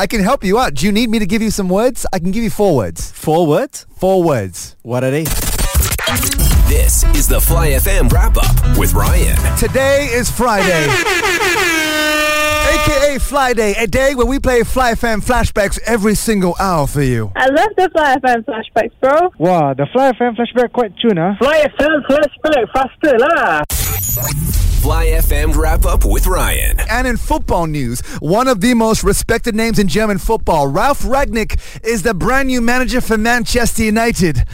I can help you out. Do you need me to give you some words? I can give you four words. Four words? Four words. What are they? This is the Fly FM wrap up with Ryan. Today is Friday. AKA Fly Day, a day where we play Fly FM flashbacks every single hour for you. I love the Fly FM flashbacks, bro. Wow, the Fly FM flashback quite tune, huh? Fly FM flashback faster lah. Fly FM wrap up with Ryan. And in football news, one of the most respected names in German football, Ralf Rangnick, is the brand new manager for Manchester United.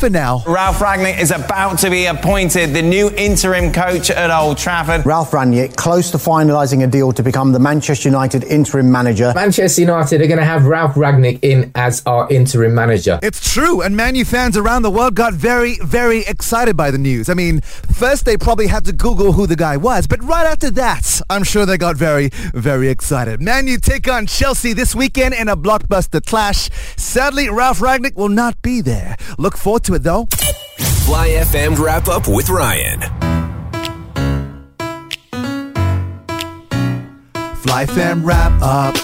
For now. Ralf Rangnick is about to be appointed the new interim coach at Old Trafford. Ralf Rangnick close to finalising a deal to become the Manchester United interim manager. Manchester United are going to have Ralf Rangnick in as our interim manager. It's true, and Man U fans around the world got very, very excited by the news. I mean, first they probably had to Google who the guy was, but right after that, I'm sure they got very, very excited. Man U take on Chelsea this weekend in a blockbuster clash. Sadly, Ralf Rangnick will not be there. Look forward to it though. Fly FM wrap up with Ryan. Fly fam wrap up.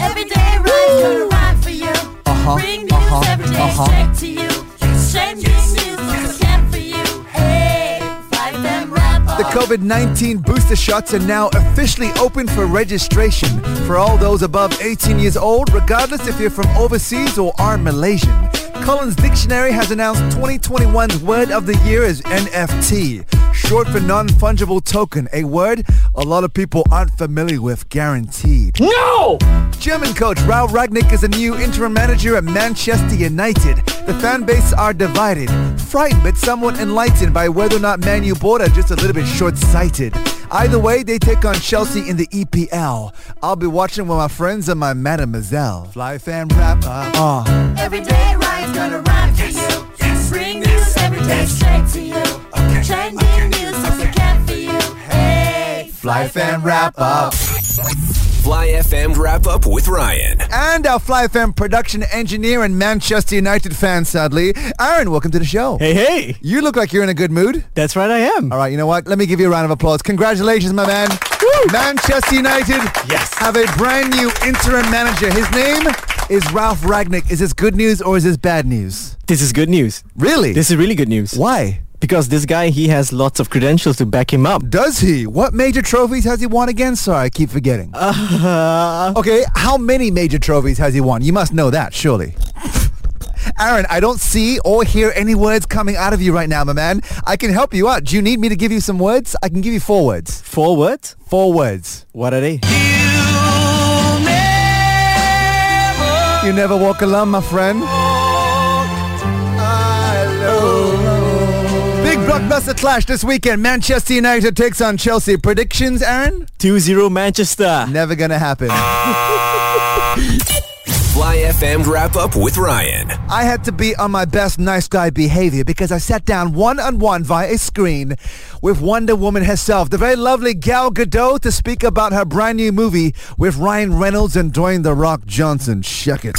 Every day Ryan's gonna ride for you. Uh-huh, Bring news uh-huh, every day uh-huh. straight to you. Same news news can for you. Hey, fight them wrap up. The COVID 19 booster shots are now officially open for registration for all those above 18 years old, regardless if you're from overseas or are Malaysian. Collins Dictionary has announced 2021's word of the year is NFT, short for non fungible token, a word a lot of people aren't familiar with, guaranteed. No! German coach Raul Rangnick is a new interim manager at Manchester United. The fan base are divided, frightened but somewhat enlightened by whether or not Man U board are just a little bit short-sighted. Either way, they take on Chelsea in the EPL. I'll be watching with my friends and my mademoiselle. Fly fan wrap up. Uh. Every day Ryan's gonna ride for you. Bring news every day straight to you. Trending news so they can for you. Hey, Fly fan wrap up. Fly FM wrap up with Ryan. And our Fly FM production engineer and Manchester United fan, sadly. Aaron, welcome to the show. Hey, hey. You look like you're in a good mood. That's right, I am. All right, you know what? Let me give you a round of applause. Congratulations, my man. Manchester United Yes. have a brand new interim manager. His name is Ralf Rangnick. Is this good news or is this bad news? This is good news. Really? This is really good news. Why? Because this guy, he has lots of credentials to back him up. Does he? What major trophies has he won again? Sorry, I keep forgetting. Uh, okay, how many major trophies has he won? You must know that, surely. Aaron, I don't see or hear any words coming out of you right now, my man. I can help you out. Do you need me to give you some words? I can give you four words. four words? Four words. What are they? You never walk alone, my friend. Blockbuster clash this weekend. Manchester United takes on Chelsea. Predictions, Aaron? 2-0 Manchester. Never gonna happen. Ah. Fly FM wrap up with Ryan. I had to be on my best nice guy behavior because I sat down one-on-one via a screen with Wonder Woman herself, the very lovely Gal Gadot, to speak about her brand new movie with Ryan Reynolds and Dwayne The Rock Johnson. Check it.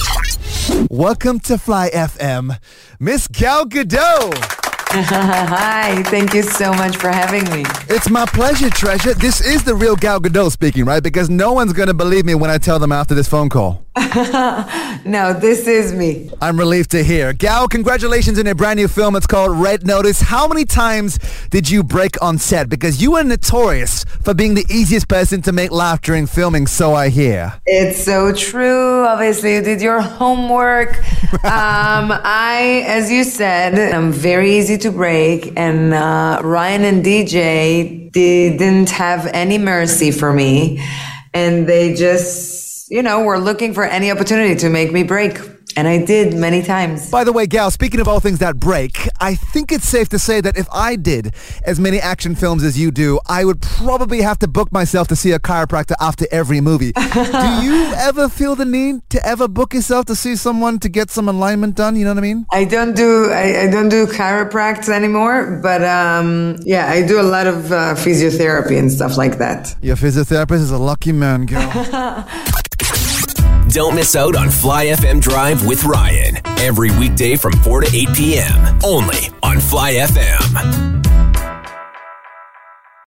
Welcome to Fly FM, Miss Gal Gadot. Hi, thank you so much for having me. It's my pleasure, Treasure. This is the real Gal Gadot speaking, right? Because no one's going to believe me when I tell them after this phone call. No, this is me. I'm relieved to hear. Gal, congratulations on a brand new film. It's called Red Notice. How many times did you break on set? Because you are notorious for being the easiest person to make laugh during filming, so I hear. It's so true. Obviously, you did your homework. um, I, as you said, I'm very easy to break, and uh, Ryan and DJ didn't have any mercy for me, and they just, you know, were looking for any opportunity to make me break. And I did many times. By the way, Gal, speaking of all things that break, I think it's safe to say that if I did as many action films as you do, I would probably have to book myself to see a chiropractor after every movie. do you ever feel the need to ever book yourself to see someone to get some alignment done? You know what I mean? I don't do I, I don't do chiropractic anymore, but um, yeah, I do a lot of uh, physiotherapy and stuff like that. Your physiotherapist is a lucky man, girl. Don't miss out on Fly FM Drive with Ryan every weekday from 4 to 8 p.m. only on Fly FM.